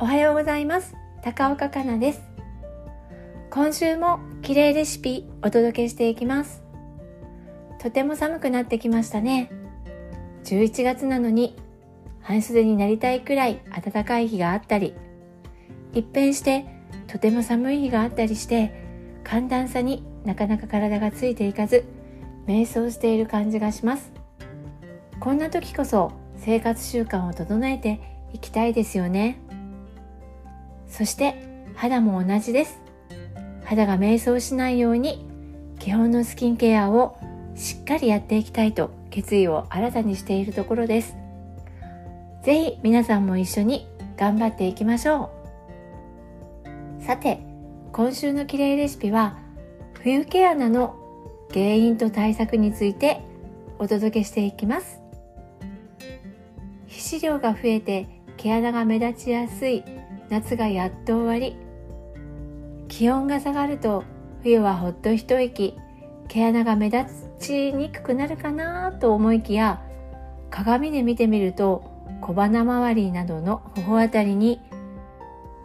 おはようございます。高岡香奈です。今週も綺麗レシピお届けしていきます。とても寒くなってきましたね。11月なのに半袖になりたいくらい暖かい日があったり一変してとても寒い日があったりして寒暖差になかなか体がついていかず瞑想している感じがします。こんな時こそ生活習慣を整えていきたいですよね。そして肌も同じです。肌が瞑想しないように基本のスキンケアをしっかりやっていきたいと決意を新たにしているところです。ぜひ皆さんも一緒に頑張っていきましょう。さて今週のキレイレシピは冬毛穴の原因と対策についてお届けしていきます。皮脂量が増えて毛穴が目立ちやすい夏がやっと終わり。気温が下がると冬はほっと一息。毛穴が目立ちにくくなるかなと思いきや鏡で見てみると小鼻周りなどの頬あたりに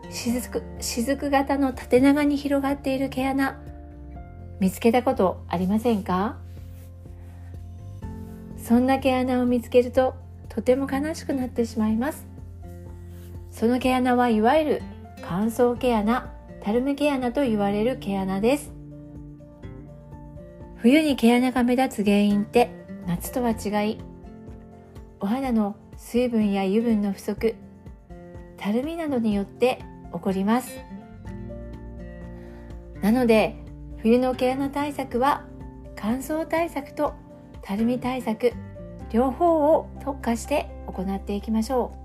雫雫型の縦長に広がっている毛穴見つけたことありませんか？そんな毛穴を見つけるととても悲しくなってしまいます。その毛穴はいわゆる乾燥毛穴たるみ毛穴と言われる毛穴です。冬に毛穴が目立つ原因って夏とは違いお肌の水分や油分の不足たるみなどによって起こります。なので冬の毛穴対策は乾燥対策とたるみ対策両方を特化して行っていきましょう。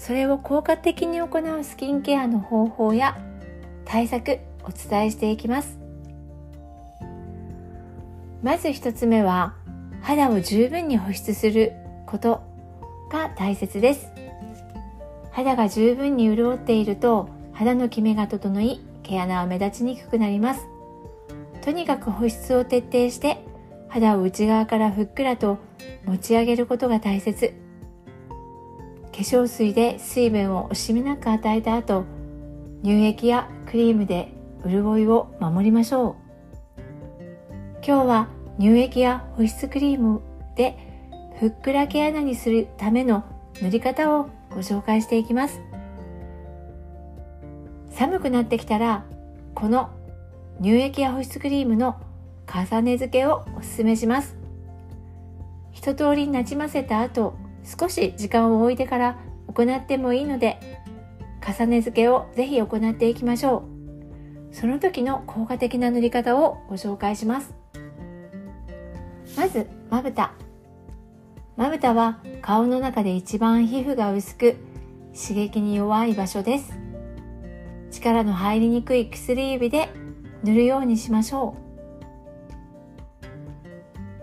それを効果的に行うスキンケアの方法や対策お伝えしていきます。まず一つ目は肌を十分に保湿することが大切です。肌が十分に潤っていると肌のキメが整い毛穴は目立ちにくくなります。とにかく保湿を徹底して肌を内側からふっくらと持ち上げることが大切。粧水で水分を惜しみなく与えた後乳液やクリームで潤いを守りましょう。今日は乳液や保湿クリームでふっくら毛穴にするための塗り方をご紹介していきます。寒くなってきたらこの乳液や保湿クリームの重ね付けをおすすめします。一通りなじませた後少し時間を置いてから行ってもいいので重ね付けをぜひ行っていきましょう。その時の効果的な塗り方をご紹介します。まずまぶた。まぶたは顔の中で一番皮膚が薄く刺激に弱い場所です。力の入りにくい薬指で塗るようにしましょう。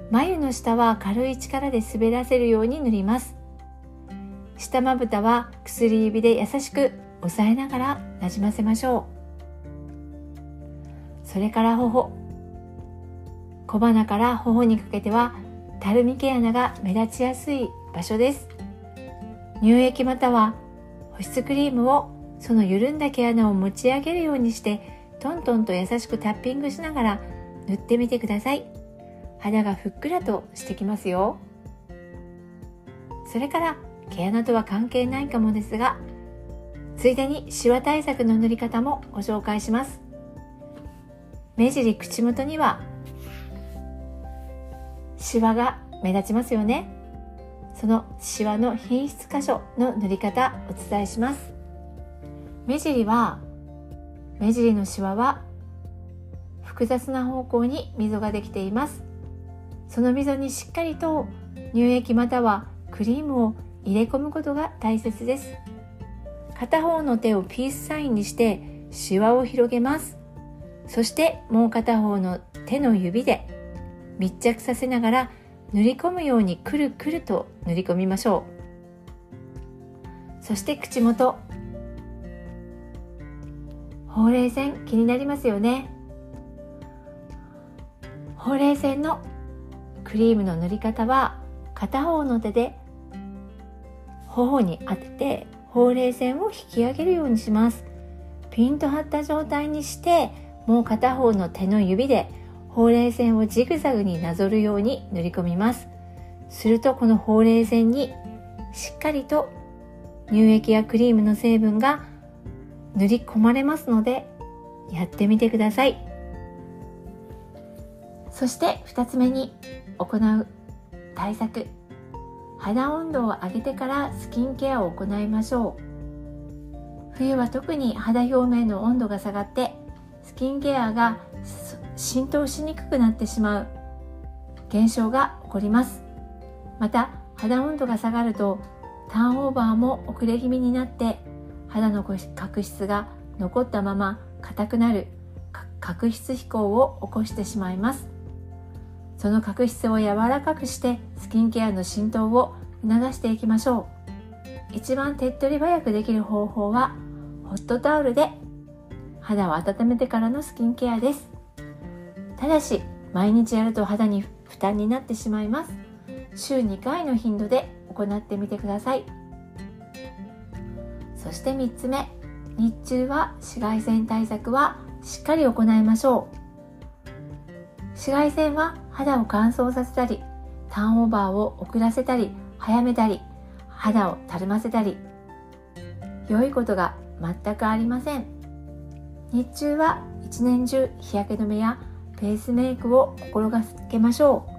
眉の下は軽い力で滑らせるように塗ります。下まぶたは薬指で優しく押さえながらなじませましょう。それから頬。小鼻から頬にかけてはたるみ毛穴が目立ちやすい場所です。乳液または保湿クリームをその緩んだ毛穴を持ち上げるようにしてトントンと優しくタッピングしながら塗ってみてください。肌がふっくらとしてきますよ。それから毛穴とは関係ないかもですがついでにシワ対策の塗り方もご紹介します。目尻口元にはシワが目立ちますよね。そのシワの品質箇所の塗り方お伝えします。目尻は目尻のシワは複雑な方向に溝ができています。その溝にしっかりと乳液またはクリームを入れ込むことが大切です。片方の手をピースサインにしてシワを広げます。そしてもう片方の手の指で密着させながら塗り込むようにくるくると塗り込みましょう。そして口元。ほうれい線気になりますよね。ほうれい線のクリームの塗り方は片方の手で頬に当ててほうれい線を引き上げるようにします。ピンと張った状態にしてもう片方の手の指でほうれい線をジグザグになぞるように塗り込みます。するとこのほうれい線にしっかりと乳液やクリームの成分が塗り込まれますのでやってみてください。そして2つ目に行う対策。肌温度を上げてからスキンケアを行いましょう。冬は特に肌表面の温度が下がってスキンケアが浸透しにくくなってしまう現象が起こります。また肌温度が下がるとターンオーバーも遅れ気味になって肌の角質が残ったまま硬くなる角質飛行を起こしてしまいます。その角質を柔らかくしてスキンケアの浸透を促していきましょう。一番手っ取り早くできる方法はホットタオルで肌を温めてからのスキンケアです。ただし毎日やると肌に負担になってしまいます。週2回の頻度で行ってみてください。そして3つ目日中は紫外線対策はしっかり行いましょう。紫外線は肌を乾燥させたりターンオーバーを遅らせたり早めたり肌をたるませたり。良いことが全くありません。日中は一年中日焼け止めやペースメイクを心がけましょう。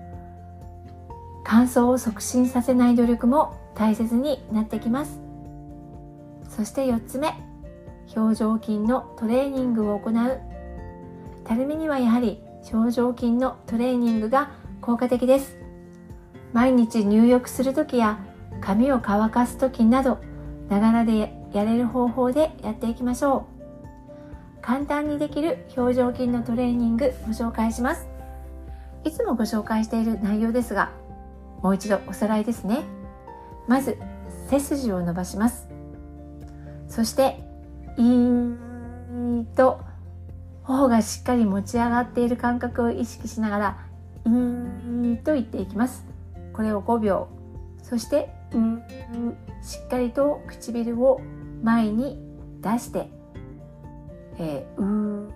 乾燥を促進させない努力も大切になってきます。そして4つ目表情筋のトレーニングを行う。たるみにはやはり表情筋のトレーニングが効果的です。毎日入浴する時や髪を乾かす時などながらでやれる方法でやっていきましょう。簡単にできる表情筋のトレーニングご紹介します。いつもご紹介している内容ですがもう一度おさらいですね。まず背筋を伸ばします。そしてイーと頬がしっかり持ち上がっている感覚を意識しながらイーんと言っていきます。これを5秒。そしてうーんしっかりと唇を前に出して、えー、う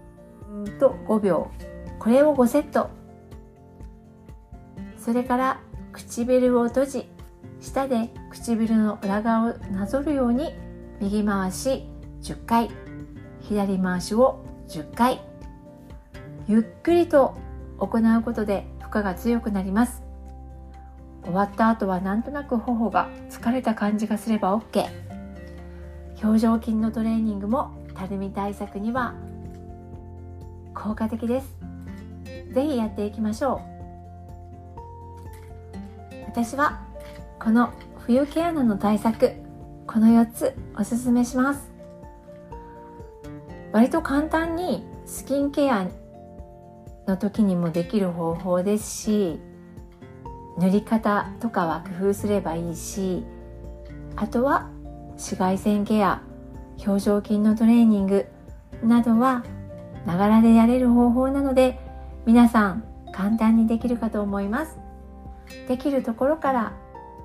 ーと5秒。これを5セット。それから唇を閉じ舌で唇の裏側をなぞるように右回し10回。左回しを10回。ゆっくりと行うことで負荷が強くなります。終わった後はなんとなく頬が疲れた感じがすれば OK 表情筋のトレーニングもたるみ対策には効果的です。是非やっていきましょう。私はこの冬毛穴の対策この4つおすすめします。割と簡単にスキンケアの時にもできる方法ですし塗り方とかは工夫すればいいしあとは紫外線ケア表情筋のトレーニングなどはながらでやれる方法なので皆さん簡単にできるかと思います。できるところから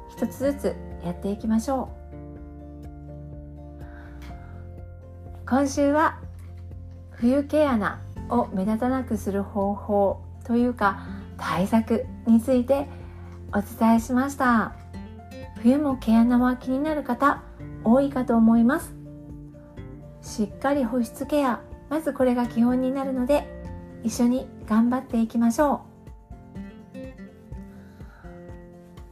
一つずつやっていきましょう。今週は冬毛穴を目立たなくする方法というか対策についてお伝えしました。冬も毛穴は気になる方多いかと思います。しっかり保湿ケアまずこれが基本になるので一緒に頑張っていきましょう。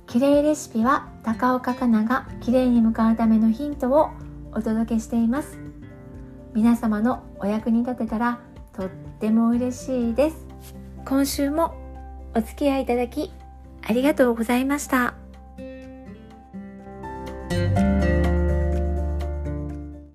綺麗レシピは高岡香菜が綺麗に向かうためのヒントをお届けしています。皆様のお役に立てたらとっても嬉しいです今週もお付き合いいただきありがとうございました。